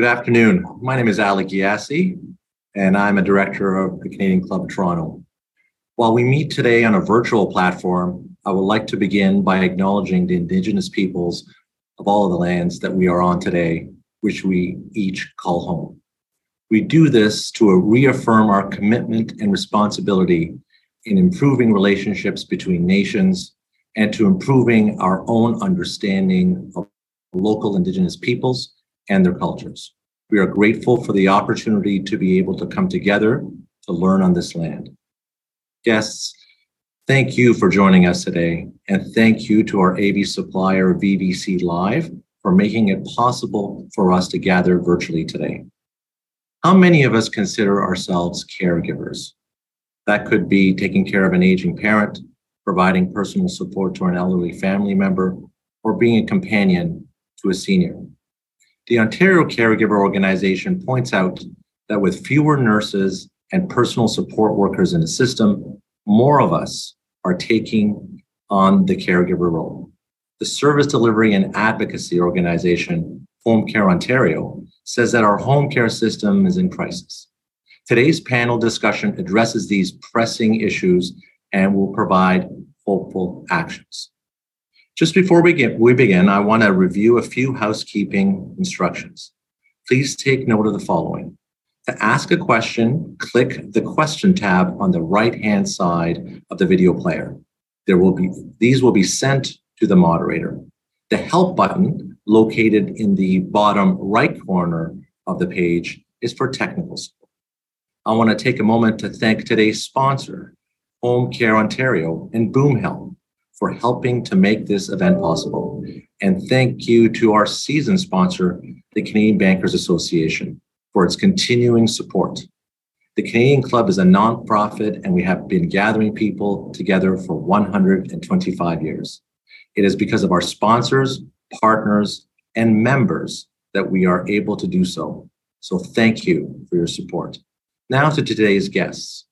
Good afternoon. My name is Ali Giassi, and I'm a director of the Canadian Club of Toronto. While we meet today on a virtual platform, I would like to begin by acknowledging the Indigenous peoples of all of the lands that we are on today, which we each call home. We do this to reaffirm our commitment and responsibility in improving relationships between nations and to improving our own understanding of local Indigenous peoples and their cultures. We are grateful for the opportunity to be able to come together to learn on this land. Guests, thank you for joining us today, and thank you to our AV supplier, VBC Live, for making it possible for us to gather virtually today. How many of us consider ourselves caregivers? That could be taking care of an aging parent, providing personal support to an elderly family member, or being a companion to a senior. The Ontario Caregiver Organization points out that with fewer nurses and personal support workers in the system, more of us are taking on the caregiver role. The service delivery and advocacy organization, Home Care Ontario, says that our home care system is in crisis. Today's panel discussion addresses these pressing issues and will provide hopeful actions. Just before we, get, we begin, I want to review a few housekeeping instructions. Please take note of the following. To ask a question, click the question tab on the right-hand side of the video player. There will be these will be sent to the moderator. The help button located in the bottom right corner of the page is for technical support. I want to take a moment to thank today's sponsor, Home Care Ontario and Boom Health for helping to make this event possible. And thank you to our season sponsor, the Canadian Bankers Association, for its continuing support. The Canadian Club is a nonprofit, and we have been gathering people together for 125 years. It is because of our sponsors, partners, and members that we are able to do so. So thank you for your support. Now to today's guests.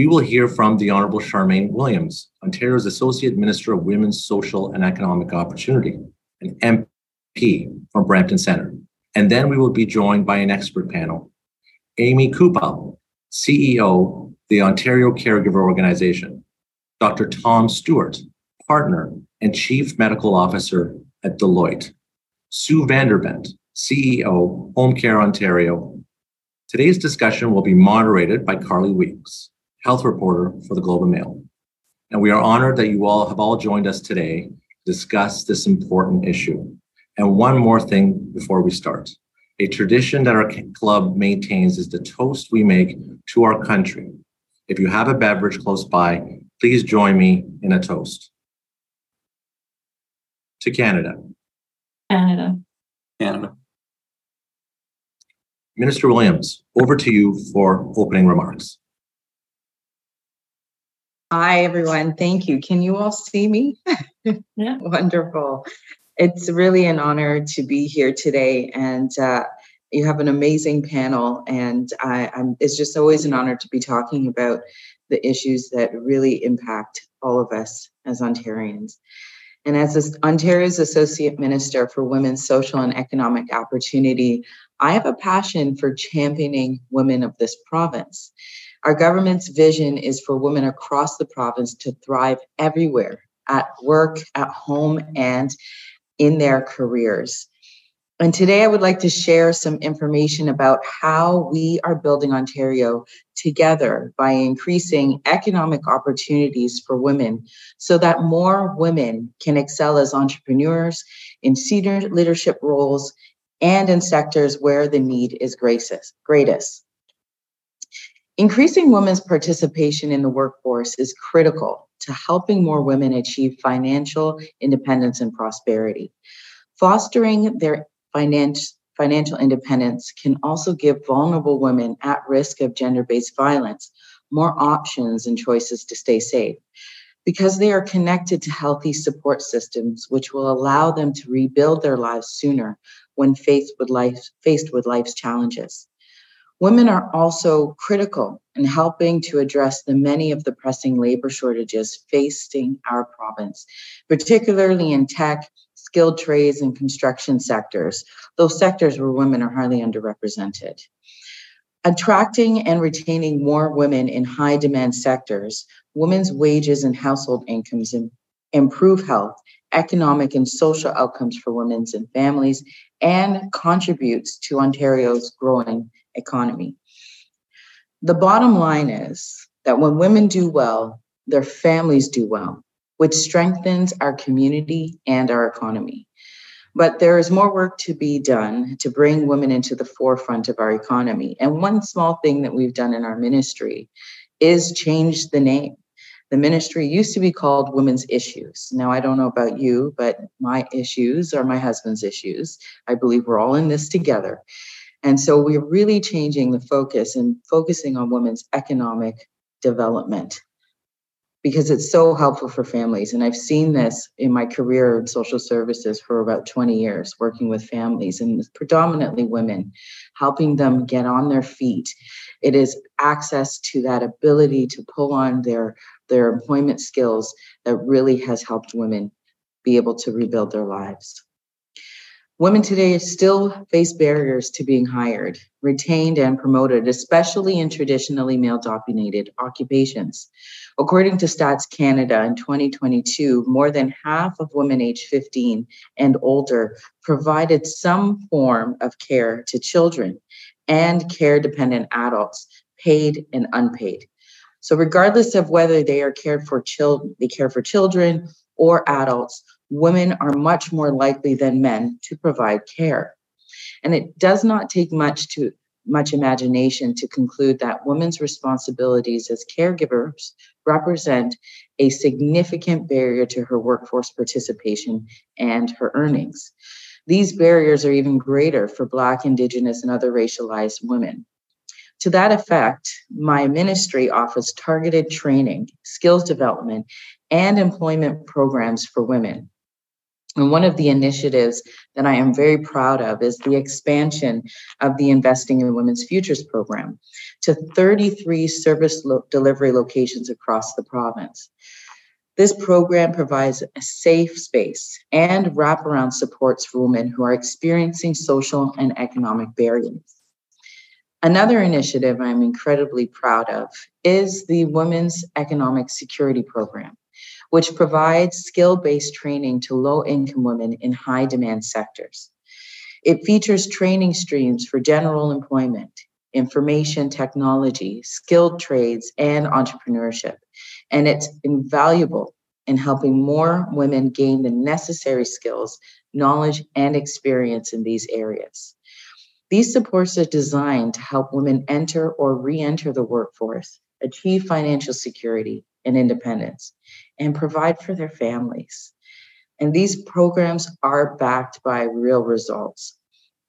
We will hear from the Honorable Charmaine Williams, Ontario's Associate Minister of Women's Social and Economic Opportunity, an MP from Brampton Centre. And then we will be joined by an expert panel. Amy Coupal, CEO, the Ontario Caregiver Organization. Dr. Tom Stewart, Partner and Chief Medical Officer at Deloitte. Sue Vanderbent, CEO, Home Care Ontario. Today's discussion will be moderated by Carly Weeks health reporter for the Globe and Mail. And we are honored that you all have all joined us today to discuss this important issue. And one more thing before we start. A tradition that our club maintains is the toast we make to our country. If you have a beverage close by, please join me in a toast. To Canada. Canada. Canada. Minister Williams, over to you for opening remarks. Hi, everyone. Thank you. Can you all see me? Yeah. Wonderful. It's really an honor to be here today, and uh, you have an amazing panel. And I, I'm, it's just always an honor to be talking about the issues that really impact all of us as Ontarians. And as Ontario's Associate Minister for Women's Social and Economic Opportunity, I have a passion for championing women of this province. Our government's vision is for women across the province to thrive everywhere at work, at home, and in their careers. And today I would like to share some information about how we are building Ontario together by increasing economic opportunities for women so that more women can excel as entrepreneurs in senior leadership roles and in sectors where the need is greatest. Increasing women's participation in the workforce is critical to helping more women achieve financial independence and prosperity. Fostering their finance, financial independence can also give vulnerable women at risk of gender based violence more options and choices to stay safe because they are connected to healthy support systems which will allow them to rebuild their lives sooner when faced with life faced with life's challenges Women are also critical in helping to address the many of the pressing labor shortages facing our province, particularly in tech, skilled trades, and construction sectors, those sectors where women are highly underrepresented. Attracting and retaining more women in high demand sectors, women's wages and household incomes improve health, economic and social outcomes for women and families, and contributes to Ontario's growing economy. The bottom line is that when women do well, their families do well, which strengthens our community and our economy. But there is more work to be done to bring women into the forefront of our economy. And one small thing that we've done in our ministry is change the name. The ministry used to be called Women's Issues. Now, I don't know about you, but my issues are my husband's issues. I believe we're all in this together. And so we're really changing the focus and focusing on women's economic development because it's so helpful for families. And I've seen this in my career in social services for about 20 years, working with families and predominantly women, helping them get on their feet. It is access to that ability to pull on their, their employment skills that really has helped women be able to rebuild their lives. Women today still face barriers to being hired, retained, and promoted, especially in traditionally male dominated occupations. According to Stats Canada in 2022, more than half of women aged 15 and older provided some form of care to children and care dependent adults, paid and unpaid. So, regardless of whether they are cared for children, they care for children or adults, women are much more likely than men to provide care. And it does not take much to much imagination to conclude that women's responsibilities as caregivers represent a significant barrier to her workforce participation and her earnings. These barriers are even greater for Black, Indigenous, and other racialized women. To that effect, my ministry offers targeted training, skills development, and employment programs for women. And one of the initiatives that I am very proud of is the expansion of the Investing in Women's Futures program to 33 service lo- delivery locations across the province. This program provides a safe space and wraparound supports for women who are experiencing social and economic barriers. Another initiative I'm incredibly proud of is the Women's Economic Security Program which provides skill based training to low income women in high demand sectors. It features training streams for general employment, information technology, skilled trades, and entrepreneurship. And it's invaluable in helping more women gain the necessary skills, knowledge, and experience in these areas. These supports are designed to help women enter or re enter the workforce, achieve financial security, and independence and provide for their families. And these programs are backed by real results.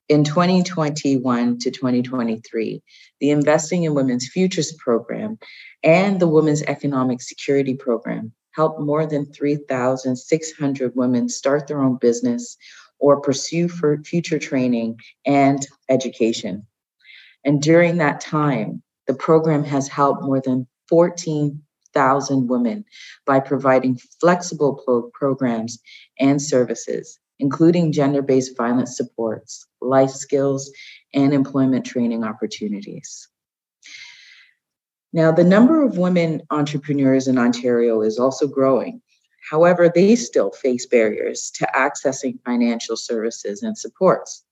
In 2021 to 2023, the Investing in Women's Futures program and the Women's Economic Security program helped more than 3,600 women start their own business or pursue for future training and education. And during that time, the program has helped more than 14 thousand women by providing flexible pro- programs and services, including gender based violence supports, life skills, and employment training opportunities. Now, the number of women entrepreneurs in Ontario is also growing. However, they still face barriers to accessing financial services and supports.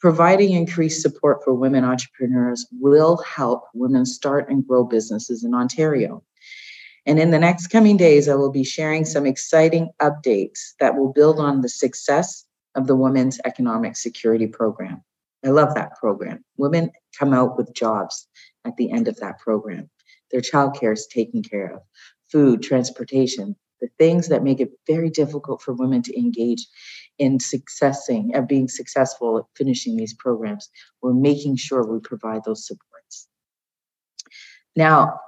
Providing increased support for women entrepreneurs will help women start and grow businesses in Ontario. And in the next coming days, I will be sharing some exciting updates that will build on the success of the Women's Economic Security Program. I love that program. Women come out with jobs at the end of that program. Their childcare is taken care of, food, transportation, the things that make it very difficult for women to engage in successing of being successful at finishing these programs. We're making sure we provide those supports. Now,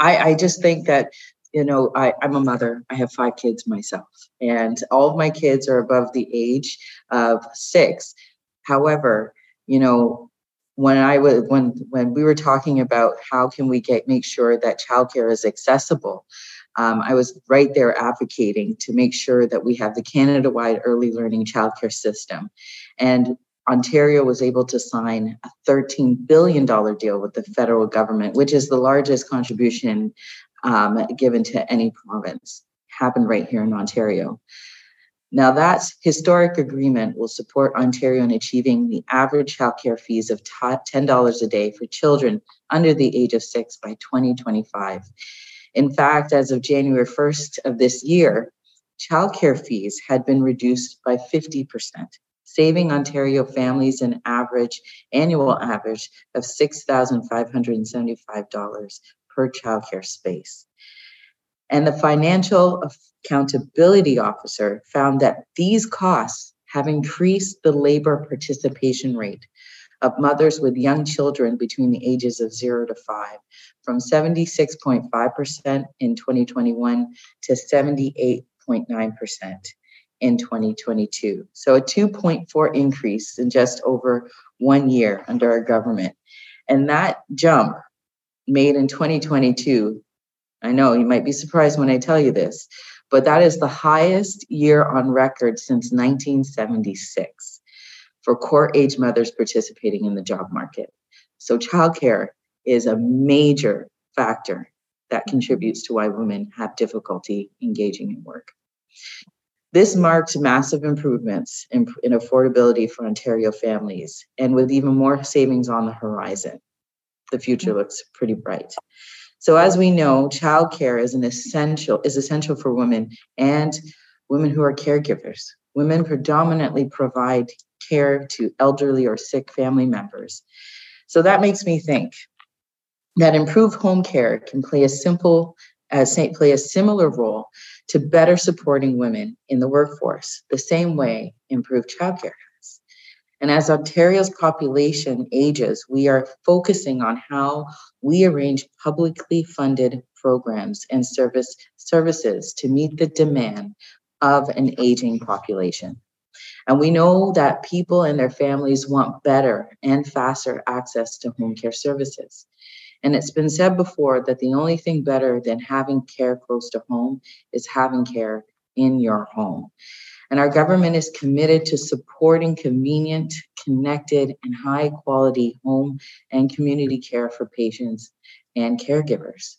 I, I just think that you know I, i'm a mother i have five kids myself and all of my kids are above the age of six however you know when i was when when we were talking about how can we get make sure that childcare is accessible um, I was right there advocating to make sure that we have the Canada wide early learning childcare system. And Ontario was able to sign a $13 billion deal with the federal government, which is the largest contribution um, given to any province. Happened right here in Ontario. Now, that historic agreement will support Ontario in achieving the average childcare fees of $10 a day for children under the age of six by 2025. In fact, as of January 1st of this year, childcare fees had been reduced by 50%, saving Ontario families an average annual average of $6,575 per childcare space. And the financial accountability officer found that these costs have increased the labor participation rate of mothers with young children between the ages of zero to five from 76.5% in 2021 to 78.9% in 2022. So a 2.4 increase in just over one year under our government. And that jump made in 2022, I know you might be surprised when I tell you this, but that is the highest year on record since 1976 for core age mothers participating in the job market. So, childcare is a major factor that contributes to why women have difficulty engaging in work. This marked massive improvements in, in, affordability for Ontario families, and with even more savings on the horizon, the future mm. looks pretty bright. So as we know, childcare is an essential is essential for women and women who are caregivers. Women predominantly provide care to elderly or sick family members. So that makes me think that improved home care can play a simple as uh, play a similar role to better supporting women in the workforce, the same way improved childcare has. and as Ontario's population ages, we are focusing on how we arrange publicly funded programs and service services to meet the demand of an aging population. And we know that people and their families want better and faster access to home care services. And it's been said before that the only thing better than having care close to home is having care in your home. And our government is committed to supporting convenient, connected, and high quality home and community care for patients and caregivers.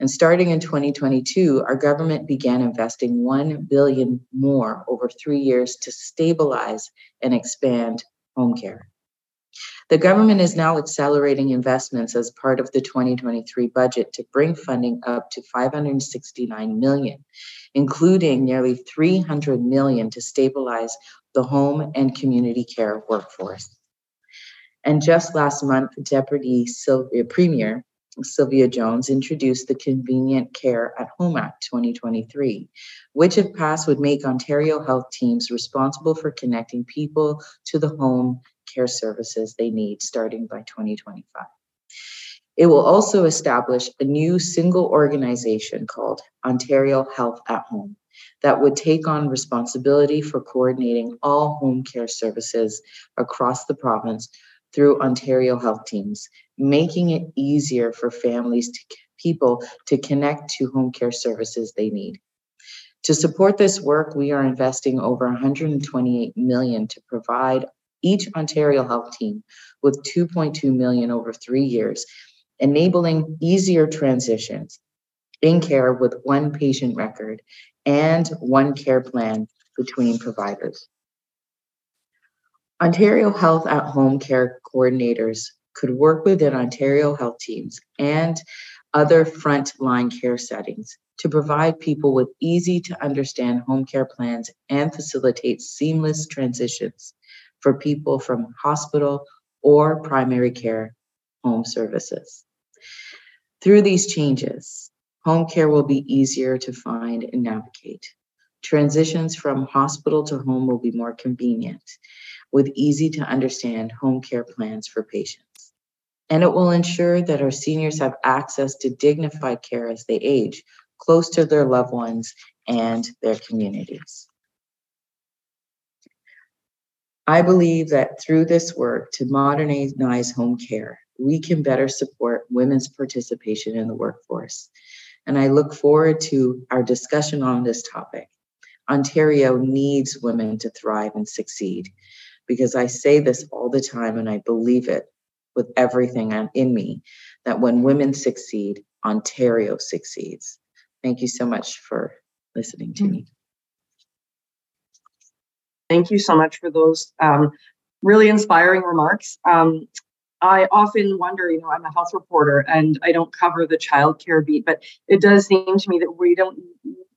And starting in 2022, our government began investing 1 billion more over 3 years to stabilize and expand home care. The government is now accelerating investments as part of the 2023 budget to bring funding up to 569 million, including nearly 300 million to stabilize the home and community care workforce. And just last month, Deputy Sylvia Premier Sylvia Jones introduced the Convenient Care at Home Act 2023, which, if passed, would make Ontario health teams responsible for connecting people to the home care services they need starting by 2025. It will also establish a new single organization called Ontario Health at Home that would take on responsibility for coordinating all home care services across the province through Ontario health teams, making it easier for families to people to connect to home care services they need. To support this work, we are investing over 128 million to provide each Ontario Health team with 2.2 million over three years, enabling easier transitions in care with one patient record and one care plan between providers. Ontario Health at Home care coordinators could work within Ontario health teams and other frontline care settings to provide people with easy to understand home care plans and facilitate seamless transitions for people from hospital or primary care home services. Through these changes, home care will be easier to find and navigate. Transitions from hospital to home will be more convenient with easy to understand home care plans for patients. And it will ensure that our seniors have access to dignified care as they age, close to their loved ones and their communities. I believe that through this work to modernize home care, we can better support women's participation in the workforce. And I look forward to our discussion on this topic. Ontario needs women to thrive and succeed because I say this all the time and I believe it with everything in me that when women succeed, Ontario succeeds. Thank you so much for listening to me. Thank you so much for those um, really inspiring remarks. Um, I often wonder, you know, I'm a health reporter and I don't cover the childcare beat, but it does seem to me that we don't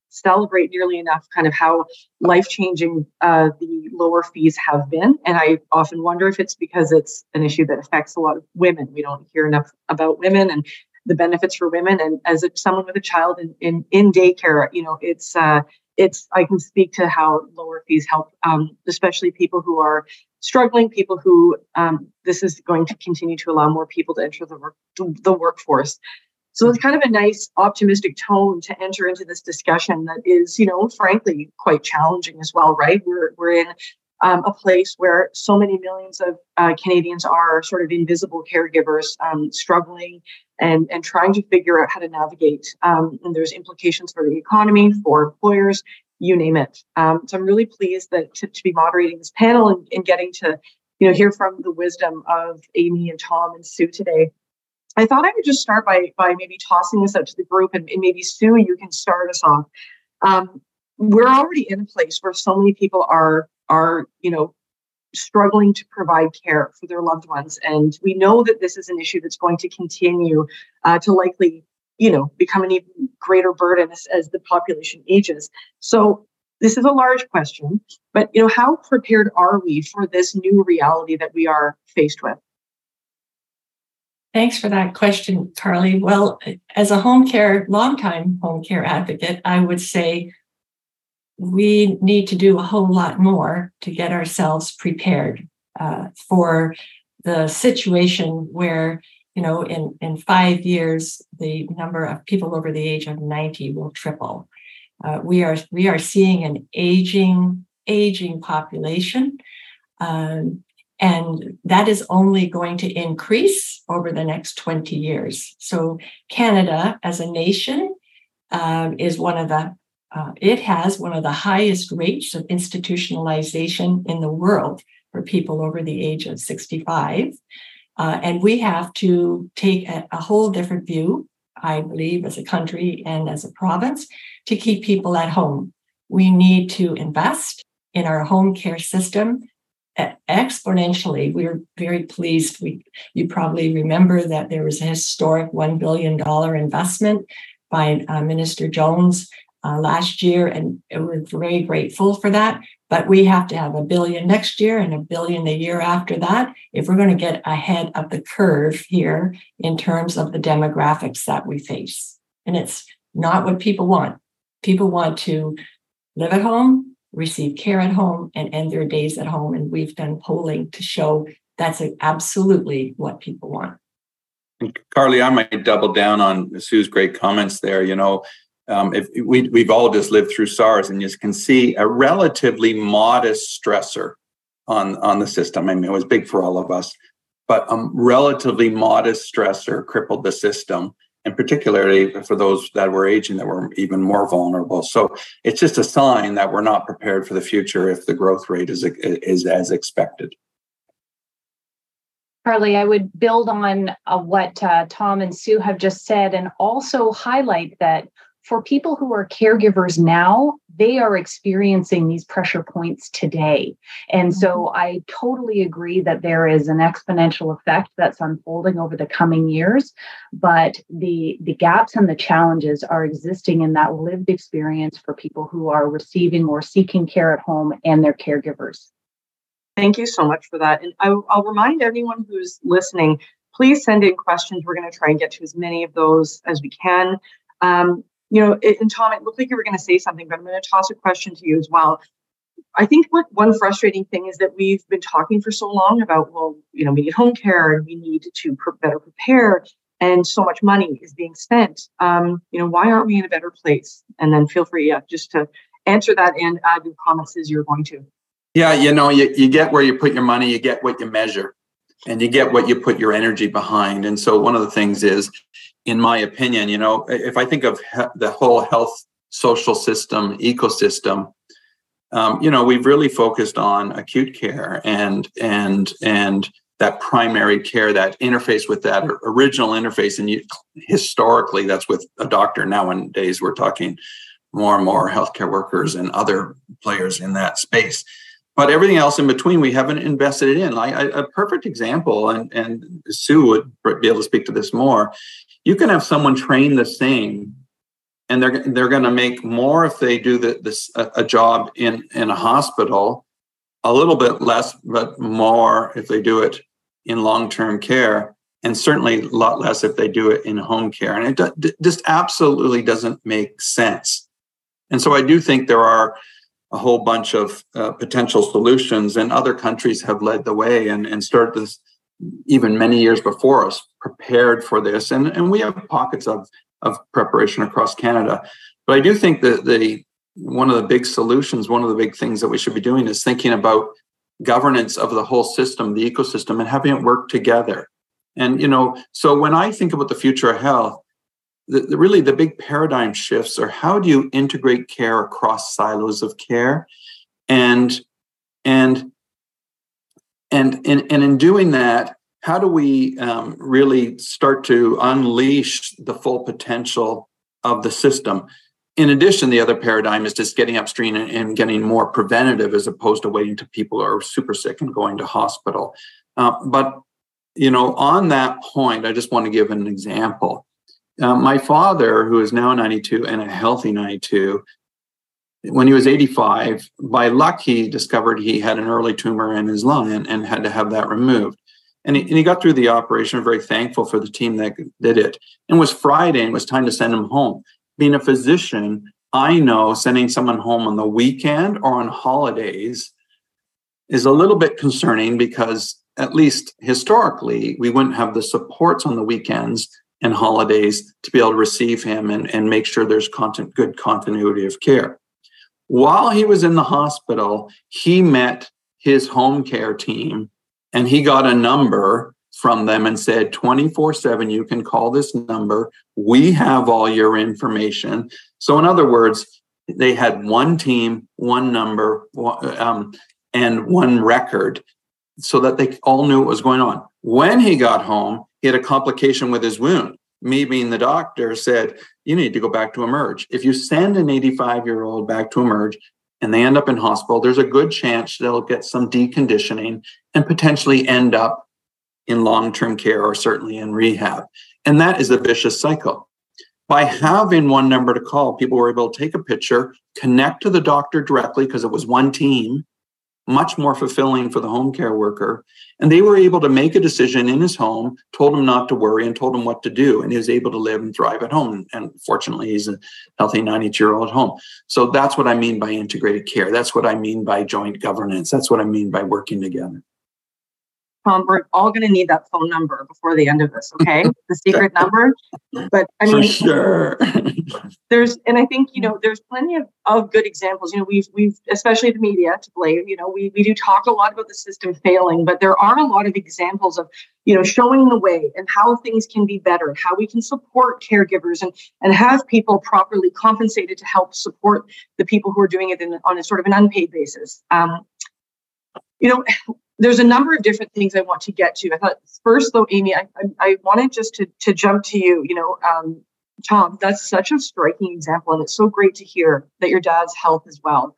celebrate nearly enough kind of how life changing uh, the lower fees have been. And I often wonder if it's because it's an issue that affects a lot of women. We don't hear enough about women and the benefits for women. And as a, someone with a child in, in, in daycare, you know, it's, uh, it's, I can speak to how lower fees help, um, especially people who are struggling, people who um, this is going to continue to allow more people to enter the, work, the workforce. So it's kind of a nice optimistic tone to enter into this discussion that is, you know, frankly quite challenging as well, right? We're we're in um, a place where so many millions of uh, Canadians are sort of invisible caregivers, um, struggling and and trying to figure out how to navigate. Um, and there's implications for the economy, for employers, you name it. Um, so I'm really pleased that to, to be moderating this panel and, and getting to, you know, hear from the wisdom of Amy and Tom and Sue today. I thought I would just start by by maybe tossing this out to the group, and, and maybe Sue, you can start us off. Um, we're already in a place where so many people are are you know struggling to provide care for their loved ones, and we know that this is an issue that's going to continue uh, to likely you know become an even greater burden as, as the population ages. So this is a large question, but you know how prepared are we for this new reality that we are faced with? Thanks for that question, Carly. Well, as a home care, longtime home care advocate, I would say we need to do a whole lot more to get ourselves prepared uh, for the situation where, you know, in, in five years, the number of people over the age of 90 will triple. Uh, we are we are seeing an aging aging population. Um, and that is only going to increase over the next 20 years. So, Canada as a nation um, is one of the, uh, it has one of the highest rates of institutionalization in the world for people over the age of 65. Uh, and we have to take a, a whole different view, I believe, as a country and as a province to keep people at home. We need to invest in our home care system exponentially. We are very pleased. We, you probably remember that there was a historic $1 billion investment by uh, Minister Jones uh, last year, and we're very grateful for that. But we have to have a billion next year and a billion the year after that if we're going to get ahead of the curve here in terms of the demographics that we face. And it's not what people want. People want to live at home, receive care at home and end their days at home. And we've done polling to show that's absolutely what people want. And Carly, I might double down on Sue's great comments there. You know, um, if we we've all just lived through SARS, and you can see a relatively modest stressor on on the system. I mean, it was big for all of us, but a relatively modest stressor crippled the system and particularly for those that were aging that were even more vulnerable. So it's just a sign that we're not prepared for the future if the growth rate is, is as expected. Carly, I would build on uh, what uh, Tom and Sue have just said and also highlight that for people who are caregivers now, they are experiencing these pressure points today. And so mm-hmm. I totally agree that there is an exponential effect that's unfolding over the coming years, but the the gaps and the challenges are existing in that lived experience for people who are receiving or seeking care at home and their caregivers. Thank you so much for that. And I, will remind anyone who's listening, please send in questions. We're going to try and get to as many of those as we can. Um, you know, it, and Tom, it looked like you were going to say something, but I'm going to toss a question to you as well. I think what one frustrating thing is that we've been talking for so long about, well, you know, we need home care and we need to better prepare, and so much money is being spent. Um, you know, why aren't we in a better place? And then feel free, yeah, just to answer that and add your comments as you're going to. Yeah, you know, you, you get where you put your money, you get what you measure, and you get what you put your energy behind. And so one of the things is in my opinion, you know, if I think of he- the whole health social system ecosystem, um, you know, we've really focused on acute care and and and that primary care, that interface with that original interface. And you, historically, that's with a doctor. Nowadays, we're talking more and more healthcare workers and other players in that space. But everything else in between, we haven't invested it in. Like a, perfect example, and, and Sue would be able to speak to this more. You can have someone train the same and they're they're going to make more if they do the, this a, a, job in in a hospital a little bit less but more if they do it in long-term care and certainly a lot less if they do it in home care. And it d- just absolutely doesn't make sense. And so i do think there are a whole bunch of uh, potential solutions and other countries have led the way and, and started this even many years before us prepared for this and, and we have pockets of of preparation across Canada. But I do think that the one of the big solutions, one of the big things that we should be doing is thinking about governance of the whole system, the ecosystem, and having it work together. And you know, so when I think about the future of health, the, the, really the big paradigm shifts are how do you integrate care across silos of care, and and and and, and in doing that, how do we um, really start to unleash the full potential of the system? In addition, the other paradigm is just getting upstream and, and getting more preventative as opposed to waiting to people who are super sick and going to hospital. Uh, but you know, on that point, I just want to give an example. Uh, my father, who is now 92 and a healthy 92, when he was 85, by luck, he discovered he had an early tumor in his lung and, and had to have that removed. And he, and he got through the operation, very thankful for the team that did it. And it was Friday and it was time to send him home. Being a physician, I know sending someone home on the weekend or on holidays is a little bit concerning because, at least historically, we wouldn't have the supports on the weekends and holidays to be able to receive him and, and make sure there's content, good continuity of care. While he was in the hospital, he met his home care team and he got a number from them and said 24 7 you can call this number. We have all your information. So in other words they had one team one number um, and one record so that they all knew what was going on. When he got home he had a complication with his wound. Me being the doctor said you need to go back to emerge. If you send an 85 year old back to emerge and they end up in hospital, there's a good chance they'll get some deconditioning and potentially end up in long term care or certainly in rehab. And that is a vicious cycle. By having one number to call, people were able to take a picture, connect to the doctor directly because it was one team, much more fulfilling for the home care worker. And they were able to make a decision in his home, told him not to worry, and told him what to do. And he was able to live and thrive at home. And fortunately, he's a healthy 92 year old at home. So that's what I mean by integrated care. That's what I mean by joint governance. That's what I mean by working together. Tom, we're all going to need that phone number before the end of this, okay? the secret number. But I mean, sure. there's, and I think you know, there's plenty of, of good examples. You know, we've we've especially the media to blame. You know, we we do talk a lot about the system failing, but there are a lot of examples of you know showing the way and how things can be better, how we can support caregivers and and have people properly compensated to help support the people who are doing it in, on a sort of an unpaid basis. Um, you know there's a number of different things I want to get to. I thought first, though, Amy, I, I, I wanted just to, to jump to you. You know, um, Tom, that's such a striking example, and it's so great to hear that your dad's health as well.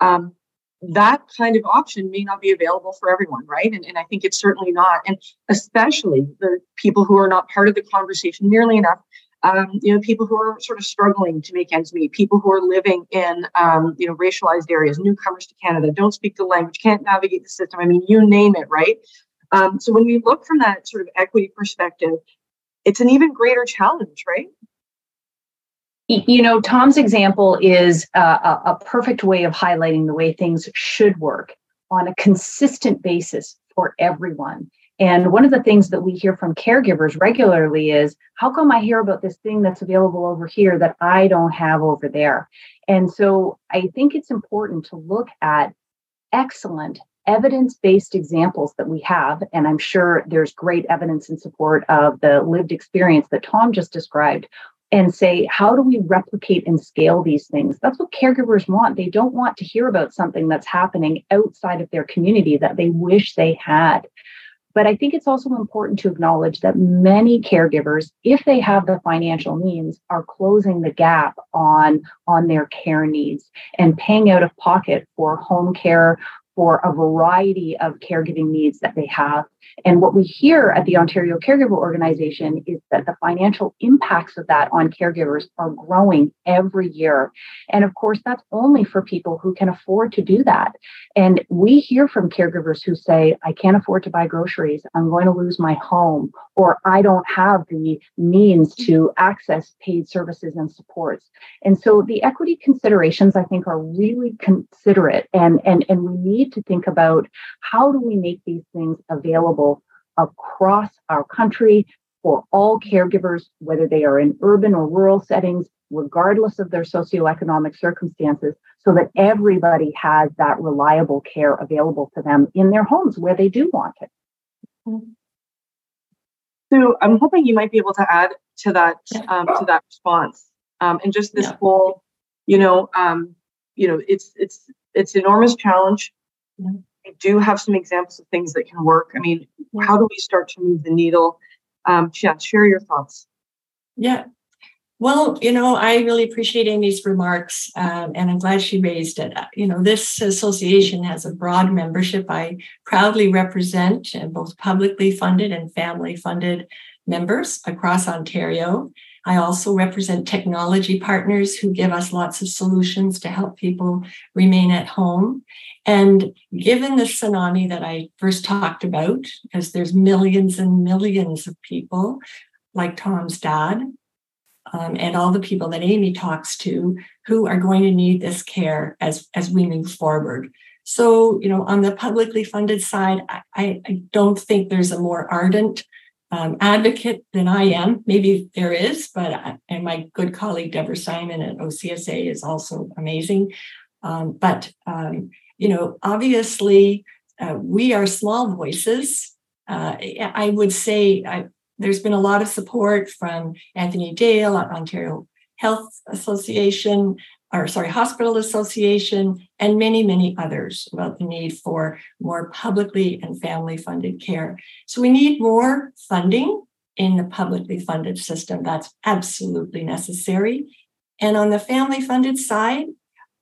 Um, that kind of option may not be available for everyone, right? And, and I think it's certainly not. And especially the people who are not part of the conversation nearly enough um, you know, people who are sort of struggling to make ends meet, people who are living in, um, you know, racialized areas, newcomers to Canada, don't speak the language, can't navigate the system. I mean, you name it, right? Um, so when we look from that sort of equity perspective, it's an even greater challenge, right? You know, Tom's example is a, a perfect way of highlighting the way things should work on a consistent basis for everyone. And one of the things that we hear from caregivers regularly is how come I hear about this thing that's available over here that I don't have over there? And so I think it's important to look at excellent evidence based examples that we have, and I'm sure there's great evidence in support of the lived experience that Tom just described, and say, how do we replicate and scale these things? That's what caregivers want. They don't want to hear about something that's happening outside of their community that they wish they had. But I think it's also important to acknowledge that many caregivers, if they have the financial means, are closing the gap on, on their care needs and paying out of pocket for home care, for a variety of caregiving needs that they have. And what we hear at the Ontario Caregiver Organization is that the financial impacts of that on caregivers are growing every year. And of course, that's only for people who can afford to do that. And we hear from caregivers who say, I can't afford to buy groceries, I'm going to lose my home, or I don't have the means to access paid services and supports. And so the equity considerations, I think, are really considerate. And, and, and we need to think about how do we make these things available across our country for all caregivers, whether they are in urban or rural settings, regardless of their socioeconomic circumstances, so that everybody has that reliable care available to them in their homes where they do want it. So I'm hoping you might be able to add to that um, to that response, um, and just this yeah. whole, you know, um, you know, it's it's it's enormous challenge. Yeah. We do have some examples of things that can work. I mean, how do we start to move the needle? Um, yeah, share your thoughts. Yeah, well, you know, I really appreciate Amy's remarks, um, and I'm glad she raised it. Uh, you know, this association has a broad membership. I proudly represent uh, both publicly funded and family funded members across Ontario. I also represent technology partners who give us lots of solutions to help people remain at home. And given the tsunami that I first talked about, because there's millions and millions of people like Tom's dad um, and all the people that Amy talks to who are going to need this care as, as we move forward. So, you know, on the publicly funded side, I, I don't think there's a more ardent um, advocate than I am. Maybe there is, but I, and my good colleague Deborah Simon at OCSA is also amazing. Um, but um, you know, obviously, uh, we are small voices. Uh, I would say I, there's been a lot of support from Anthony Dale, Ontario Health Association, or sorry, Hospital Association, and many, many others about the need for more publicly and family funded care. So we need more funding in the publicly funded system. That's absolutely necessary. And on the family funded side,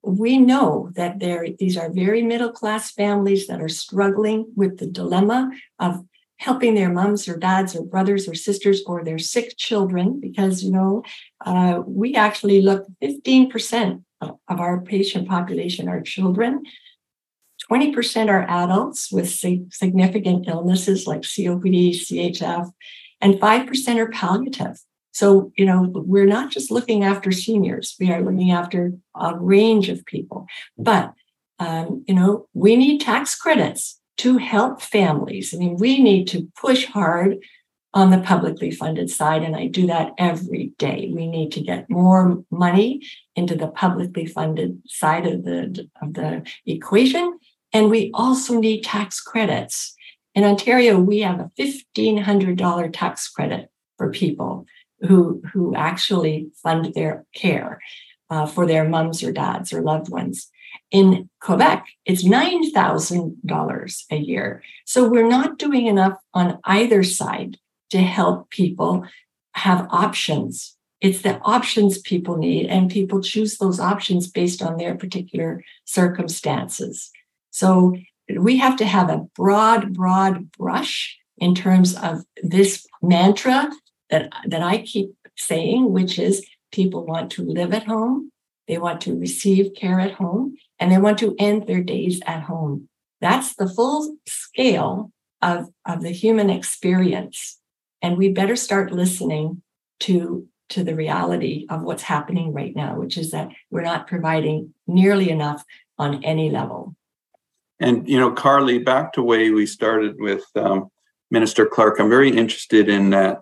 we know that there these are very middle class families that are struggling with the dilemma of helping their moms or dads or brothers or sisters or their sick children because you know uh, we actually look 15% of our patient population are children. 20% are adults with significant illnesses like copd chf and 5% are palliative. So you know we're not just looking after seniors we are looking after a range of people. But um, you know we need tax credits to help families. I mean, we need to push hard on the publicly funded side, and I do that every day. We need to get more money into the publicly funded side of the, of the equation. And we also need tax credits. In Ontario, we have a $1,500 tax credit for people who, who actually fund their care uh, for their mums or dads or loved ones. In Quebec, it's $9,000 a year. So we're not doing enough on either side to help people have options. It's the options people need, and people choose those options based on their particular circumstances. So we have to have a broad, broad brush in terms of this mantra that, that I keep saying, which is people want to live at home, they want to receive care at home, and they want to end their days at home. That's the full scale of, of the human experience. And we better start listening to, to the reality of what's happening right now, which is that we're not providing nearly enough on any level. And, you know, Carly, back to way we started with um, Minister Clark, I'm very interested in that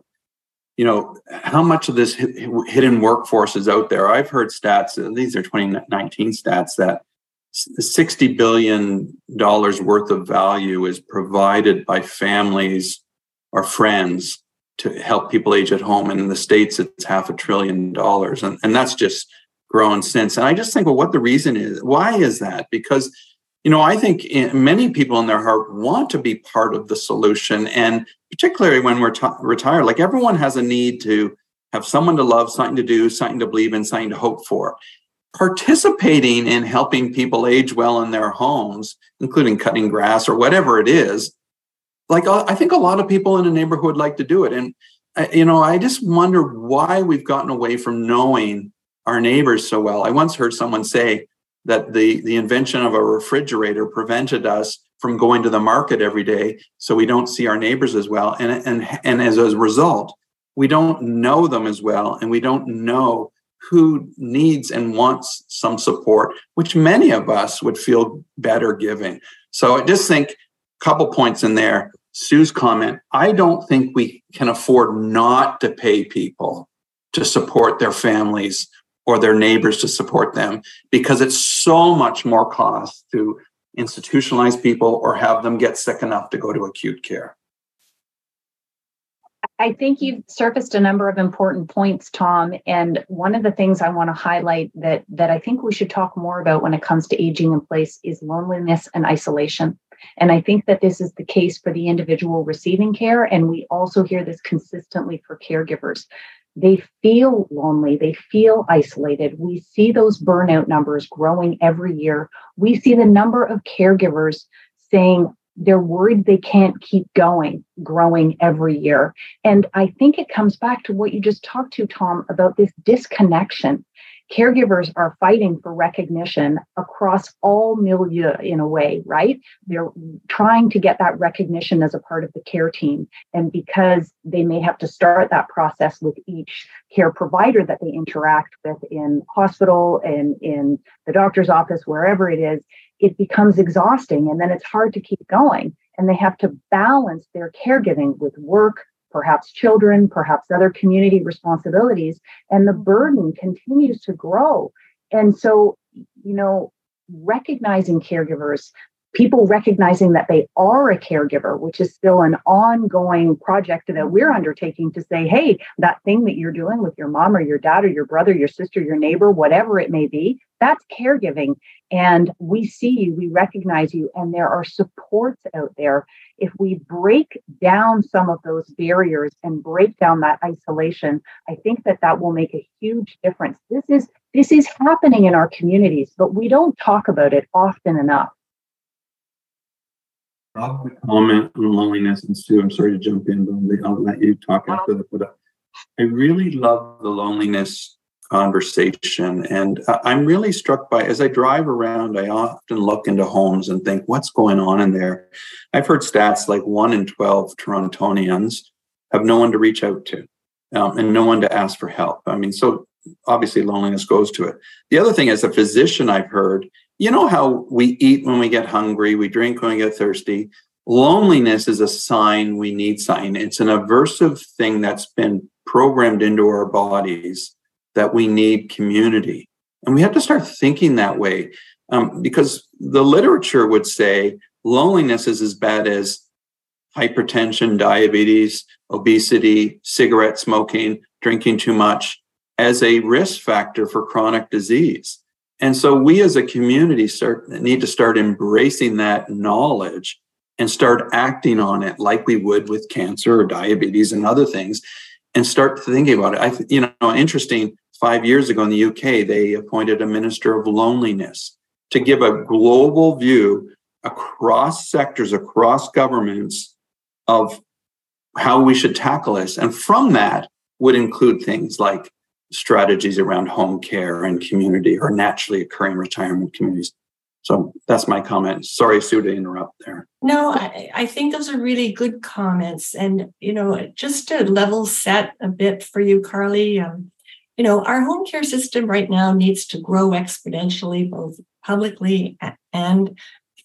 you know how much of this hidden workforce is out there? I've heard stats uh, these are 2019 stats that 60 billion dollars worth of value is provided by families or friends to help people age at home. And in the states it's half a trillion dollars. And, and that's just grown since. And i just think well what the reason is why is that? Because you know i think many people in their heart want to be part of the solution and particularly when we're t- retired like everyone has a need to have someone to love something to do something to believe in something to hope for participating in helping people age well in their homes, including cutting grass or whatever it is, like I think a lot of people in a neighborhood like to do it. And, uh, you know, I just wonder why we've gotten away from knowing our neighbors so well. I once heard someone say that the, the invention of a refrigerator prevented us from going to the market every day so we don't see our neighbors as well. And, and, and as a result, we don't know them as well and we don't know who needs and wants some support, which many of us would feel better giving. So I just think a couple points in there. Sue's comment I don't think we can afford not to pay people to support their families or their neighbors to support them because it's so much more cost to institutionalize people or have them get sick enough to go to acute care. I think you've surfaced a number of important points, Tom. And one of the things I want to highlight that that I think we should talk more about when it comes to aging in place is loneliness and isolation. And I think that this is the case for the individual receiving care. And we also hear this consistently for caregivers. They feel lonely, they feel isolated. We see those burnout numbers growing every year. We see the number of caregivers saying, they're worried they can't keep going, growing every year. And I think it comes back to what you just talked to, Tom, about this disconnection. Caregivers are fighting for recognition across all milieu in a way, right? They're trying to get that recognition as a part of the care team. And because they may have to start that process with each care provider that they interact with in hospital and in the doctor's office, wherever it is, it becomes exhausting and then it's hard to keep going. And they have to balance their caregiving with work, perhaps children, perhaps other community responsibilities. And the mm-hmm. burden continues to grow. And so, you know, recognizing caregivers people recognizing that they are a caregiver, which is still an ongoing project that we're undertaking to say, hey, that thing that you're doing with your mom or your dad or your brother, your sister, your neighbor, whatever it may be, that's caregiving. And we see you, we recognize you, and there are supports out there. If we break down some of those barriers and break down that isolation, I think that that will make a huge difference. This is this is happening in our communities, but we don't talk about it often enough. I'll comment on loneliness and Sue. I'm sorry to jump in, but I'll let you talk after that. But uh, I really love the loneliness conversation. And I'm really struck by, as I drive around, I often look into homes and think, what's going on in there? I've heard stats like one in 12 Torontonians have no one to reach out to um, and no one to ask for help. I mean, so obviously loneliness goes to it. The other thing, as a physician, I've heard you know how we eat when we get hungry, we drink when we get thirsty. Loneliness is a sign we need something. It's an aversive thing that's been programmed into our bodies that we need community. And we have to start thinking that way um, because the literature would say loneliness is as bad as hypertension, diabetes, obesity, cigarette smoking, drinking too much as a risk factor for chronic disease. And so we as a community start need to start embracing that knowledge and start acting on it like we would with cancer or diabetes and other things and start thinking about it. I you know interesting 5 years ago in the UK they appointed a minister of loneliness to give a global view across sectors across governments of how we should tackle this and from that would include things like strategies around home care and community or naturally occurring retirement communities. So that's my comment. Sorry, Sue, to interrupt there. No, I, I, think those are really good comments. And, you know, just to level set a bit for you, Carly, um, you know, our home care system right now needs to grow exponentially, both publicly and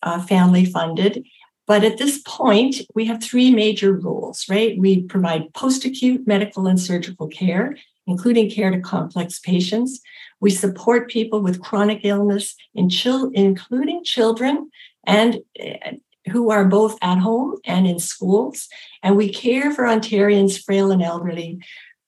uh, family funded. But at this point, we have three major rules, right? We provide post acute medical and surgical care including care to complex patients. We support people with chronic illness, in chil- including children and uh, who are both at home and in schools. And we care for Ontarians' frail and elderly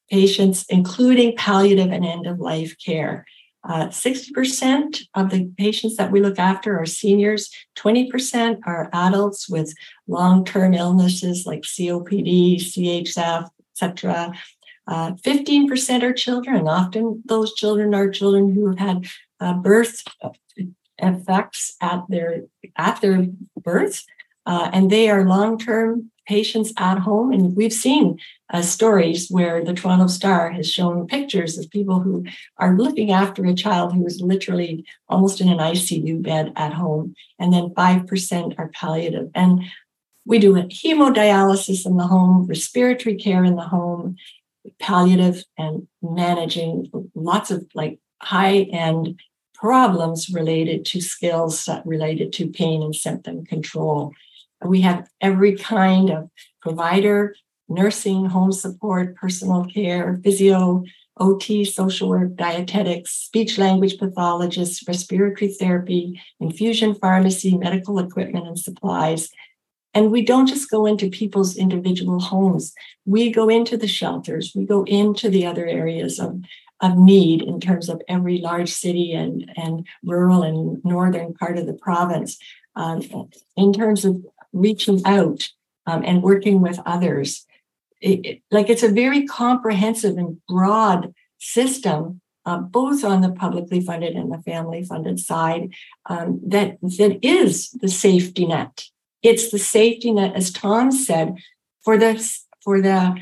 patients, including palliative and end of life care. Uh, 60% of the patients that we look after are seniors, 20% are adults with long term illnesses like COPD, CHF, etc. Uh, 15% are children. Often those children are children who have had uh, birth effects at their at their birth, uh, and they are long-term patients at home. And we've seen uh, stories where the Toronto Star has shown pictures of people who are looking after a child who is literally almost in an ICU bed at home, and then 5% are palliative. And we do hemodialysis in the home, respiratory care in the home, palliative, and managing lots of like high end problems related to skills related to pain and symptom control. We have every kind of provider, nursing, home support, personal care, physio, OT, social work, dietetics, speech language pathologists, respiratory therapy, infusion pharmacy, medical equipment and supplies. And we don't just go into people's individual homes. We go into the shelters. We go into the other areas of, of need in terms of every large city and, and rural and northern part of the province. Um, in terms of reaching out um, and working with others. It, it, like it's a very comprehensive and broad system, uh, both on the publicly funded and the family funded side, um, that, that is the safety net. It's the safety net, as Tom said, for the, for the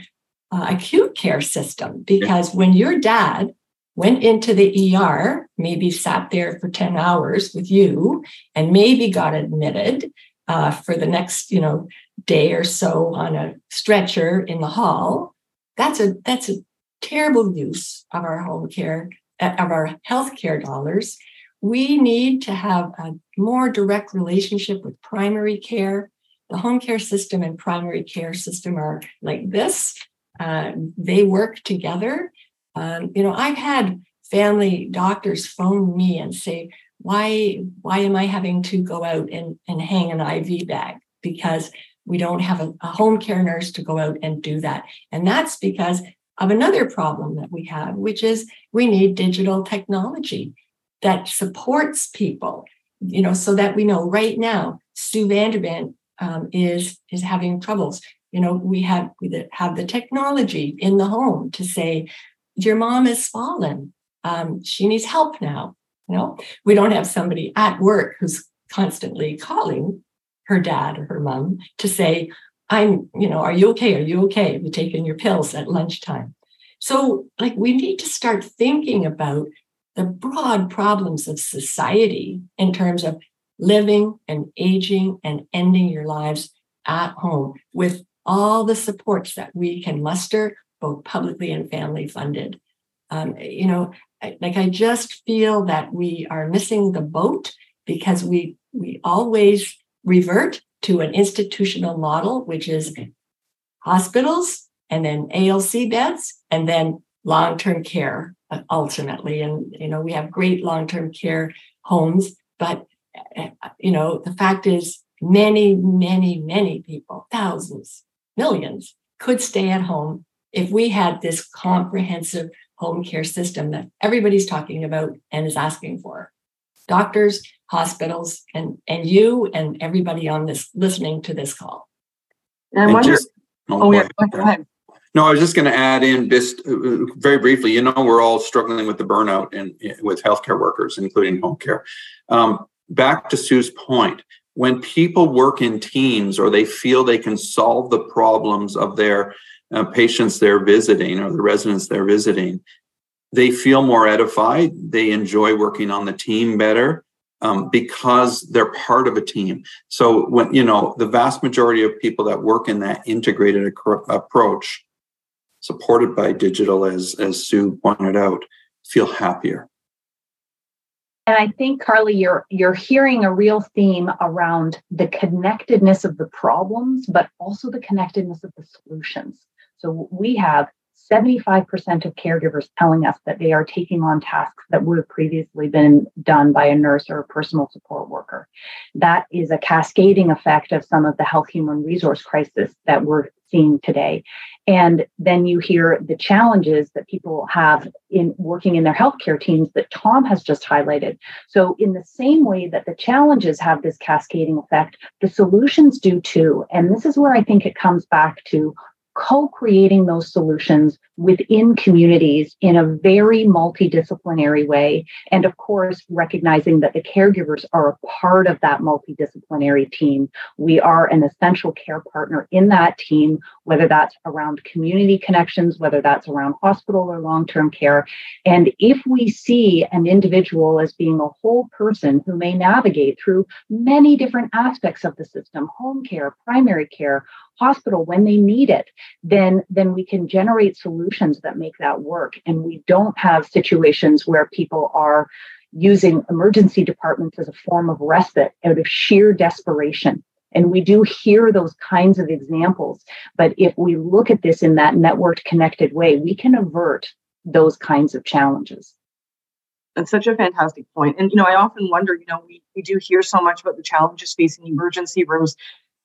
uh, acute care system. Because when your dad went into the ER, maybe sat there for 10 hours with you, and maybe got admitted, uh, for the next, you know, day or so on a stretcher in the hall. That's a that's a terrible use of our home care of our health care dollars. We need to have a more direct relationship with primary care. The home care system and primary care system are like this. Uh, they work together. Um, you know, I've had family doctors phone me and say, why why am i having to go out and, and hang an iv bag because we don't have a, a home care nurse to go out and do that and that's because of another problem that we have which is we need digital technology that supports people you know so that we know right now sue VanderBent um, is is having troubles you know we have we have the technology in the home to say your mom has fallen um, she needs help now you know, we don't have somebody at work who's constantly calling her dad or her mom to say, I'm, you know, are you okay? Are you okay? Have you taken your pills at lunchtime? So, like, we need to start thinking about the broad problems of society in terms of living and aging and ending your lives at home with all the supports that we can muster, both publicly and family funded. Um, you know, like I just feel that we are missing the boat because we we always revert to an institutional model, which is hospitals and then ALC beds and then long-term care uh, ultimately. And you know, we have great long-term care homes, but uh, you know, the fact is many, many, many people, thousands, millions could stay at home if we had this comprehensive home care system that everybody's talking about and is asking for. Doctors, hospitals, and, and you and everybody on this listening to this call. And I wonder. Just, oh, oh yeah, go ahead. No, I was just going to add in just uh, very briefly. You know, we're all struggling with the burnout and with healthcare workers, including home care. Um, back to Sue's point, when people work in teams or they feel they can solve the problems of their uh, patients they're visiting or the residents they're visiting, they feel more edified. They enjoy working on the team better um, because they're part of a team. So when you know the vast majority of people that work in that integrated ac- approach, supported by digital, as as Sue pointed out, feel happier. And I think, Carly, you're you're hearing a real theme around the connectedness of the problems, but also the connectedness of the solutions. So we have 75% of caregivers telling us that they are taking on tasks that would have previously been done by a nurse or a personal support worker. That is a cascading effect of some of the health human resource crisis that we're seeing today. And then you hear the challenges that people have in working in their healthcare teams that Tom has just highlighted. So, in the same way that the challenges have this cascading effect, the solutions do too. And this is where I think it comes back to co creating those solutions within communities in a very multidisciplinary way. And of course, recognizing that the caregivers are a part of that multidisciplinary team. We are an essential care partner in that team, whether that's around community connections, whether that's around hospital or long term care. And if we see an individual as being a whole person who may navigate through many different aspects of the system home care, primary care, hospital when they need it, then, then we can generate solutions that make that work. And we don't have situations where people are using emergency departments as a form of respite out of sheer desperation. And we do hear those kinds of examples. But if we look at this in that networked connected way, we can avert those kinds of challenges. That's such a fantastic point. And, you know, I often wonder, you know, we, we do hear so much about the challenges facing emergency rooms,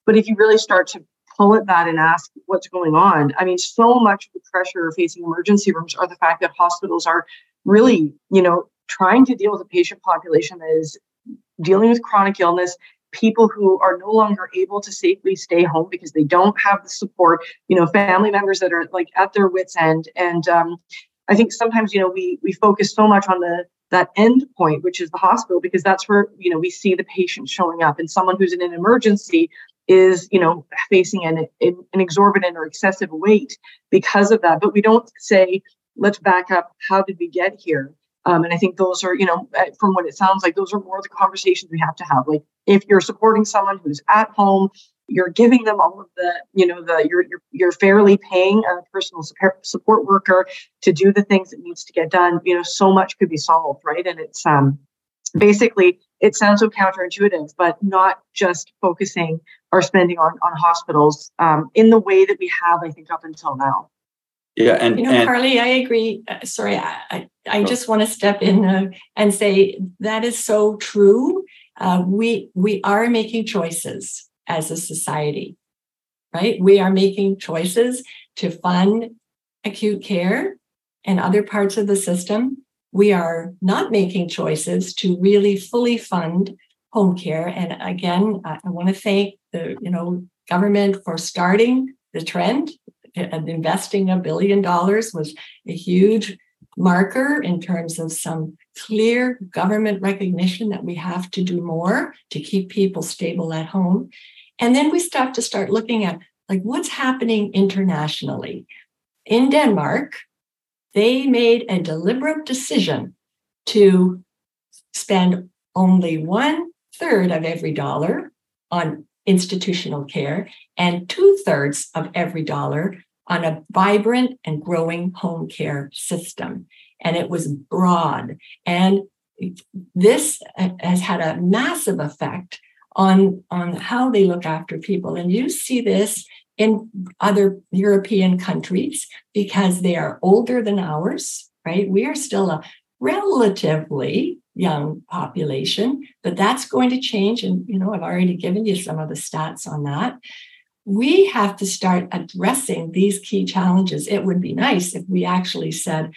but if you really start to pull at that and ask what's going on. I mean, so much of the pressure facing emergency rooms are the fact that hospitals are really, you know, trying to deal with a patient population that is dealing with chronic illness, people who are no longer able to safely stay home because they don't have the support, you know, family members that are like at their wits' end. And um, I think sometimes, you know, we we focus so much on the that end point, which is the hospital, because that's where you know we see the patient showing up, and someone who's in an emergency is you know facing an, an exorbitant or excessive weight because of that. But we don't say let's back up. How did we get here? Um, and i think those are you know uh, from what it sounds like those are more the conversations we have to have. Like if you're supporting someone who's at home you're giving them all of the you know the you're you're, you're fairly paying a personal support worker to do the things that needs to get done you know so much could be solved right? And it's um basically it sounds so counterintuitive but not just focusing our spending on on hospitals um, in the way that we have, I think, up until now. Yeah, and you know, and, Carly, I agree. Uh, sorry, I I, I just want to step in uh, and say that is so true. Uh, we we are making choices as a society, right? We are making choices to fund acute care and other parts of the system. We are not making choices to really fully fund home care. And again, I, I want to thank the you know government for starting the trend. And investing a billion dollars was a huge marker in terms of some clear government recognition that we have to do more to keep people stable at home. And then we start to start looking at like what's happening internationally. In Denmark, they made a deliberate decision to spend only one third of every dollar on institutional care and two thirds of every dollar on a vibrant and growing home care system. And it was broad. And this has had a massive effect on, on how they look after people. And you see this in other European countries because they are older than ours, right? We are still a relatively young population, but that's going to change. And, you know, I've already given you some of the stats on that. We have to start addressing these key challenges. It would be nice if we actually said,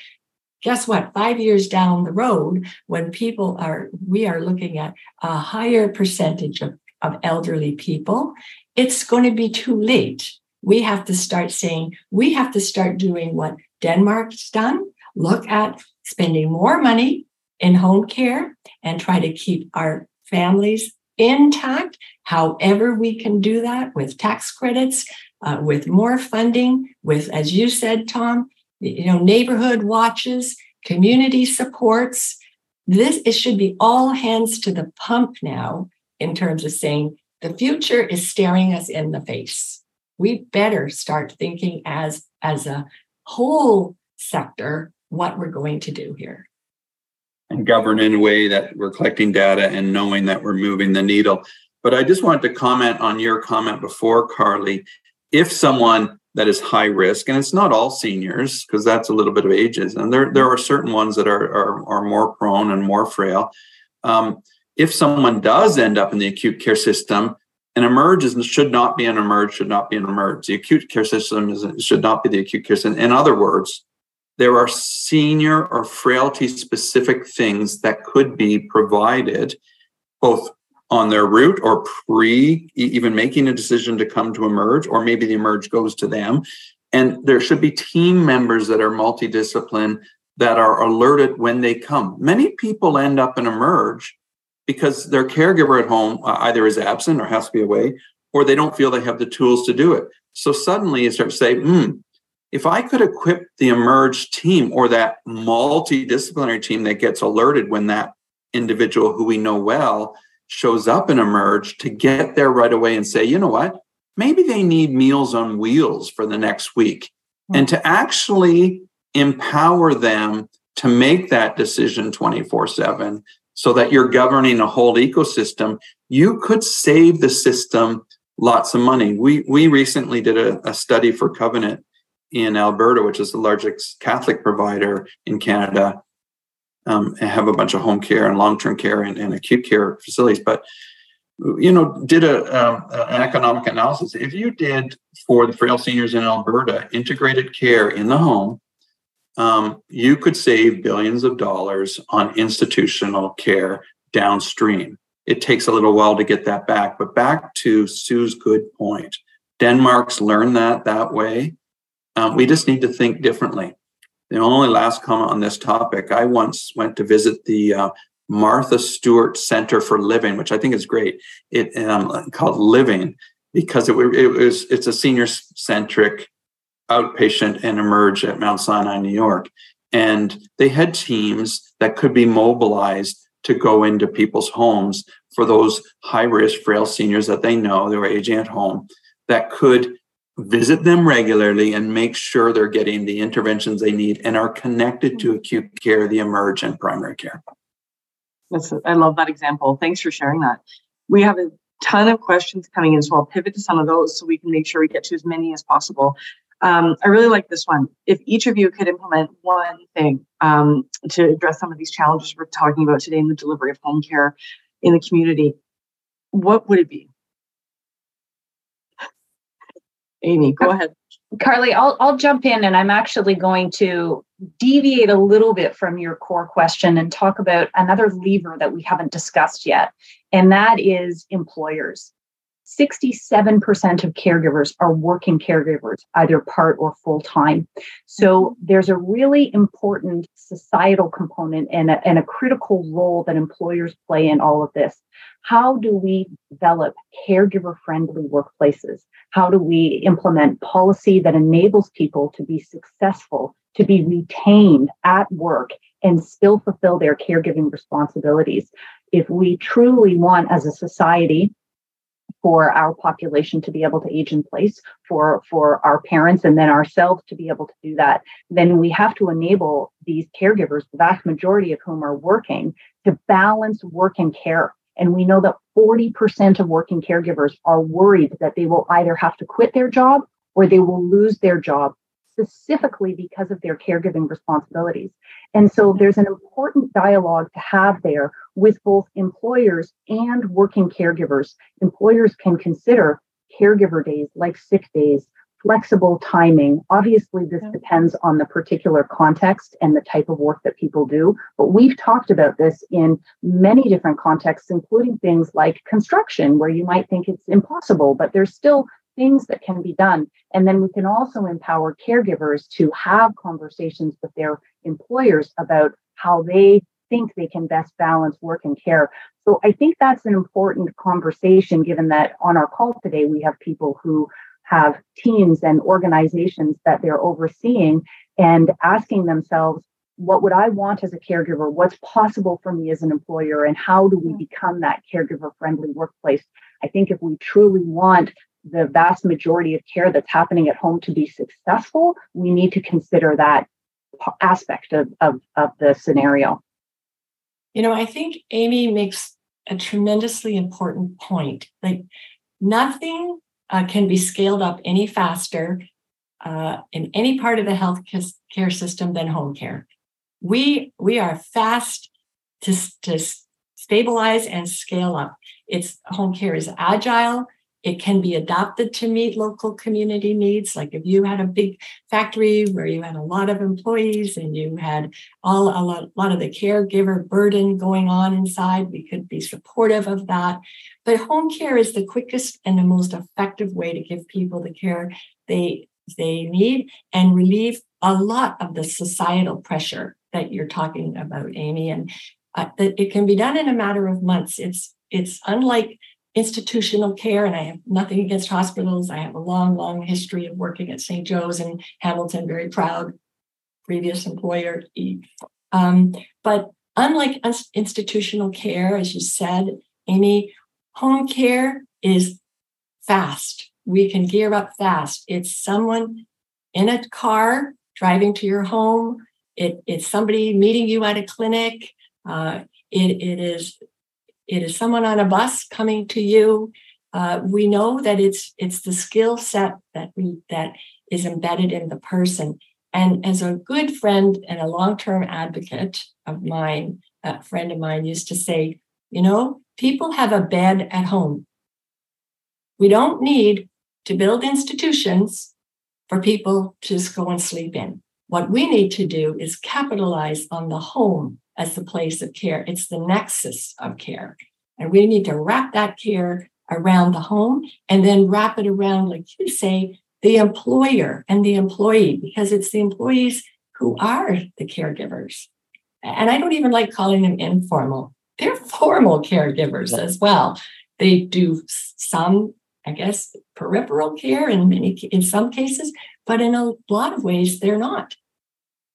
guess what? Five years down the road, when people are, we are looking at a higher percentage of, of elderly people, it's going to be too late. We have to start saying, we have to start doing what Denmark's done. Look at spending more money in home care and try to keep our families intact, however we can do that with tax credits, uh, with more funding, with, as you said, Tom, you know, neighborhood watches, community supports. This it should be all hands to the pump now in terms of saying the future is staring us in the face. We better start thinking as as a whole sector what we're going to do here and govern in a way that we're collecting data and knowing that we're moving the needle. But I just wanted to comment on your comment before, Carly. If someone that is high risk, and it's not all seniors because that's a little bit of ages, and there there are certain ones that are are, are more prone and more frail. Um, if someone does end up in the acute care system, an emerge is, should not be an emerge, should not be an emerge. The acute care system is, should not be the acute care system. In other words, there are senior or frailty specific things that could be provided both on their route or pre even making a decision to come to emerge, or maybe the emerge goes to them. And there should be team members that are multidiscipline that are alerted when they come. Many people end up in emerge because their caregiver at home uh, either is absent or has to be away, or they don't feel they have the tools to do it. So suddenly you start to say, hmm, if I could equip the emerge team or that multidisciplinary team that gets alerted when that individual who we know well shows up in emerge to get there right away and say, you know what? Maybe they need meals on wheels for the next week. Mm-hmm. And to actually empower them to make that decision 24 7 so that you're governing a whole ecosystem, you could save the system lots of money. We, we recently did a, a study for Covenant in Alberta, which is the largest Catholic provider in Canada um, have a bunch of home care and long-term care and, and acute care facilities. But you know, did a um, an economic analysis. If you did for the frail seniors in Alberta integrated care in the home, um, you could save billions of dollars on institutional care downstream. It takes a little while to get that back, but back to Sue's good point. Denmark's learned that that way. Um, we just need to think differently. The only last comment on this topic, I once went to visit the uh, Martha Stewart Center for Living, which I think is great. It um, called Living because it, it was it's a senior centric outpatient and emerge at Mount Sinai, New York, and they had teams that could be mobilized to go into people's homes for those high risk frail seniors that they know they were aging at home that could visit them regularly and make sure they're getting the interventions they need and are connected to acute care, the emerge, and primary care. That's, I love that example. Thanks for sharing that. We have a ton of questions coming in, so I'll pivot to some of those so we can make sure we get to as many as possible. Um, I really like this one. If each of you could implement one thing um, to address some of these challenges we're talking about today in the delivery of home care in the community, what would it be? Amy, go uh, ahead. Carly, I'll I'll jump in and I'm actually going to deviate a little bit from your core question and talk about another lever that we haven't discussed yet, and that is employers. 67% of caregivers are working caregivers, either part or full time. So mm-hmm. there's a really important societal component and a, and a critical role that employers play in all of this. How do we develop caregiver friendly workplaces? How do we implement policy that enables people to be successful, to be retained at work and still fulfill their caregiving responsibilities? If we truly want, as a society, for our population to be able to age in place for for our parents and then ourselves to be able to do that then we have to enable these caregivers the vast majority of whom are working to balance work and care. And we know that 40% of working caregivers are worried that they will either have to quit their job or they will lose their job specifically because of their caregiving responsibilities. And so there's an important dialogue to have there with both employers and working caregivers. Employers can consider caregiver days like sick days, flexible timing. Obviously, this depends on the particular context and the type of work that people do, but we've talked about this in many different contexts, including things like construction, where you might think it's impossible, but there's still things that can be done. And then we can also empower caregivers to have conversations with their employers about how they think they can best balance work and care. So I think that's an important conversation, given that on our call today, we have people who have teams and organizations that they're overseeing and asking themselves, what would I want as a caregiver? What's possible for me as an employer? And how do we mm. become that caregiver friendly workplace? I think if we truly want the vast majority of care that's happening at home to be successful, we need to consider that aspect of, of, of the scenario. You know, I think Amy makes a tremendously important point. Like, nothing uh, can be scaled up any faster uh, in any part of the health care system than home care. We we are fast to, to stabilize and scale up. It's home care is agile. It can be adopted to meet local community needs. Like if you had a big factory where you had a lot of employees and you had all a lot, lot of the caregiver burden going on inside, we could be supportive of that. But home care is the quickest and the most effective way to give people the care they they need and relieve a lot of the societal pressure that you're talking about, Amy. And uh, that it can be done in a matter of months. It's it's unlike institutional care, and I have nothing against hospitals. I have a long, long history of working at St. Joe's and Hamilton, very proud previous employer. Um, but unlike institutional care, as you said, Amy, home care is fast. We can gear up fast. It's someone in a car driving to your home. It, it's somebody meeting you at a clinic. Uh, it, it is it is someone on a bus coming to you. Uh, we know that it's it's the skill set that we that is embedded in the person. And as a good friend and a long-term advocate of mine, a friend of mine used to say, you know, people have a bed at home. We don't need to build institutions for people to just go and sleep in. What we need to do is capitalize on the home as the place of care. It's the nexus of care. And we need to wrap that care around the home and then wrap it around, like you say, the employer and the employee, because it's the employees who are the caregivers. And I don't even like calling them informal, they're formal caregivers as well. They do some, I guess, peripheral care in many in some cases, but in a lot of ways they're not.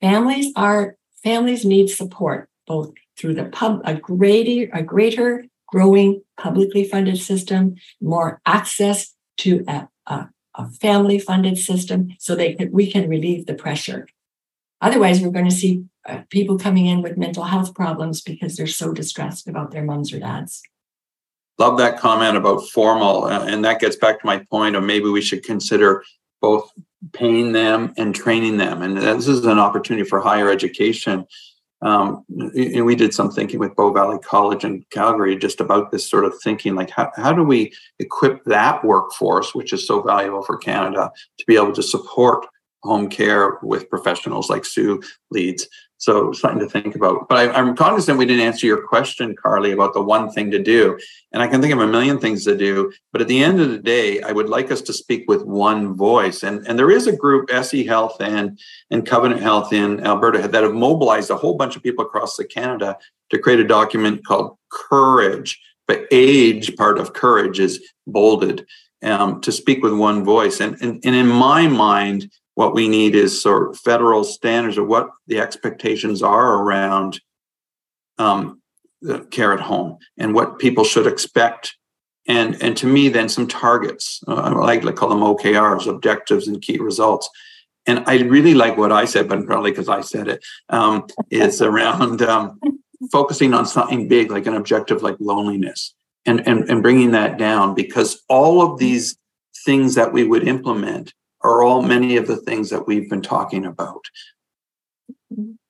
Families are families need support both through the pub, a greater, a greater growing publicly funded system, more access to a, a, a family funded system so they can, we can relieve the pressure. Otherwise, we're going to see uh, people coming in with mental health problems because they're so distressed about their moms or dads. Love that comment about formal. Uh, and that gets back to my point of maybe we should consider both paying them and training them. And this is an opportunity for higher education um, and we did some thinking with Bow Valley College in Calgary just about this sort of thinking like how, how do we equip that workforce which is so valuable for Canada to be able to support home care with professionals like Sue leads so something to think about. But I, am cognizant we didn't answer your question, Carly, about the one thing to do. And I can think of a million things to do. But at the end of the day, I would like us to speak with one voice. And, and there is a group, SE Health and, and Covenant Health in Alberta, that have mobilized a whole bunch of people across the Canada to create a document called Courage. But age part of courage is bolded um, to speak with one voice. And, and, and in my mind, what we need is sort of federal standards of what the expectations are around um, care at home and what people should expect. And, and to me, then some targets. Uh, I like to call them OKRs, objectives and key results. And I really like what I said, but probably because I said it, um, is around um, focusing on something big, like an objective like loneliness, and, and, and bringing that down because all of these things that we would implement are all many of the things that we've been talking about.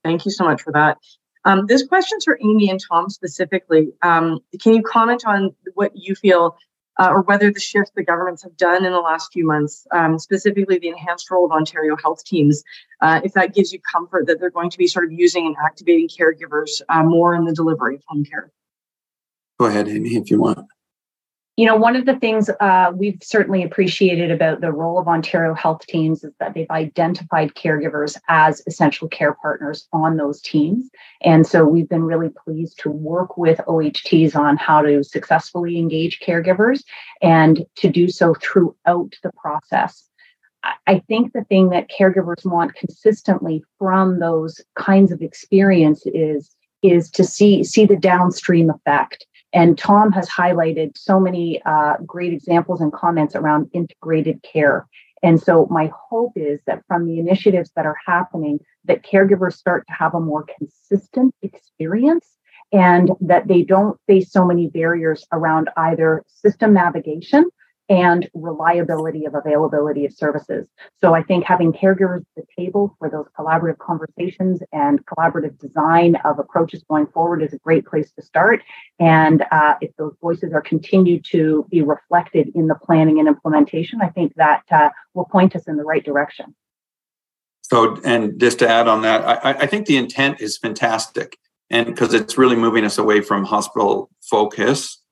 Thank you so much for that. Um, this question's for Amy and Tom specifically. Um, can you comment on what you feel uh, or whether the shift the governments have done in the last few months, um, specifically the enhanced role of Ontario health teams, uh, if that gives you comfort that they're going to be sort of using and activating caregivers uh, more in the delivery of home care? Go ahead, Amy, if you want you know, one of the things uh, we've certainly appreciated about the role of Ontario health teams is that they've identified caregivers as essential care partners on those teams. And so we've been really pleased to work with OHTs on how to successfully engage caregivers and to do so throughout the process. I think the thing that caregivers want consistently from those kinds of experience is is to see see the downstream effect and Tom has highlighted so many uh, great examples and comments around integrated care. And so my hope is that from the initiatives that are happening, that caregivers start to have a more consistent experience and that they don't face so many barriers around either system navigation and reliability of availability of services. So I think having caregivers at the table for those collaborative conversations and collaborative design of approaches going forward is a great place to start. And uh, if those voices are continued to be reflected in the planning and implementation, I think that uh, will point us in the right direction. So, and just to add on that, I, I think the intent is fantastic, and because it's really moving us away from hospital focus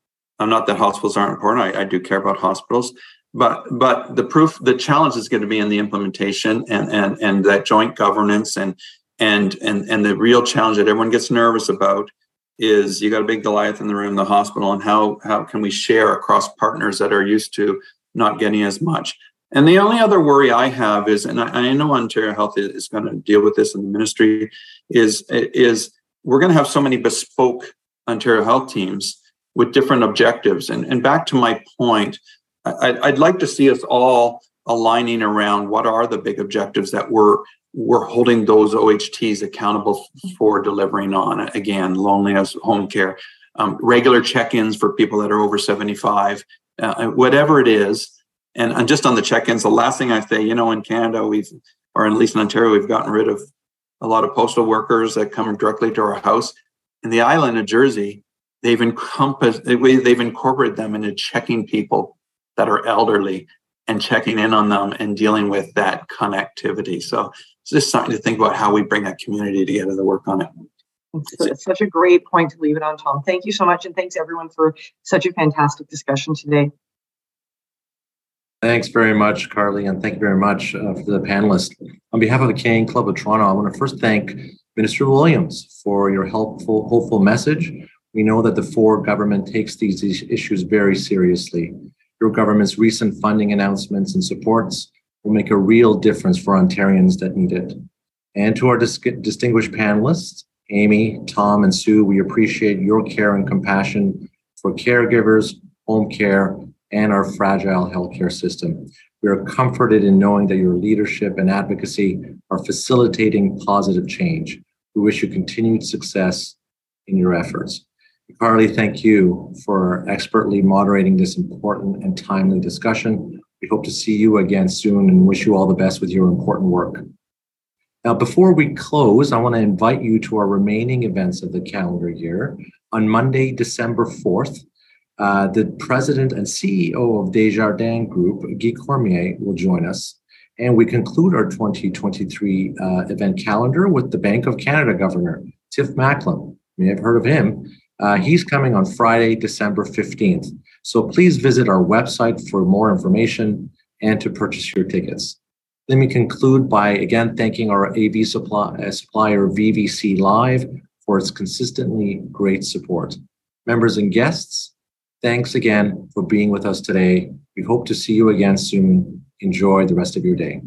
not that hospitals aren't important. I, I do care about hospitals, but but the proof, the challenge is going to be in the implementation and and and that joint governance and and and and the real challenge that everyone gets nervous about is you got a big Goliath in the room, the hospital, and how how can we share across partners that are used to not getting as much. And the only other worry I have is, and I, I know Ontario Health is going to deal with this in the ministry, is is we're going to have so many bespoke Ontario Health teams with different objectives. And, and back to my point, I, I'd like to see us all aligning around what are the big objectives that we're we're holding those OHTs accountable for delivering on. Again, loneliness, home care, um, regular check-ins for people that are over 75, uh, whatever it is. And, and just on the check-ins, the last thing I say, you know, in Canada, we've, or at least in Ontario, we've gotten rid of a lot of postal workers that come directly to our house. In the island of Jersey, they've encompassed they've incorporated them into checking people that are elderly and checking in on them and dealing with that connectivity. So it's just something to think about how we bring that community together to work on it. It's such a great point to leave it on tom. Thank you so much and thanks everyone for such a fantastic discussion today. Thanks very much, Carly, and thank you very much uh, for the panelists. On behalf of the Canadian Club of Toronto, I want to first thank Minister Williams for your helpful, hopeful message we know that the Ford government takes these issues very seriously. Your government's recent funding announcements and supports will make a real difference for Ontarians that need it. And to our dis- distinguished panelists, Amy, Tom, and Sue, we appreciate your care and compassion for caregivers, home care, and our fragile healthcare system. We are comforted in knowing that your leadership and advocacy are facilitating positive change. We wish you continued success in your efforts. Carly, thank you for expertly moderating this important and timely discussion. We hope to see you again soon and wish you all the best with your important work. Now, before we close, I want to invite you to our remaining events of the calendar year. On Monday, December 4th, uh, the president and CEO of Desjardins Group, Guy Cormier, will join us. And we conclude our 2023 uh, event calendar with the Bank of Canada Governor, Tiff Macklem. You may have heard of him. Uh, he's coming on Friday, December 15th. So please visit our website for more information and to purchase your tickets. Let me conclude by again thanking our AV supply, uh, supplier VVC Live for its consistently great support. Members and guests, thanks again for being with us today. We hope to see you again soon. Enjoy the rest of your day.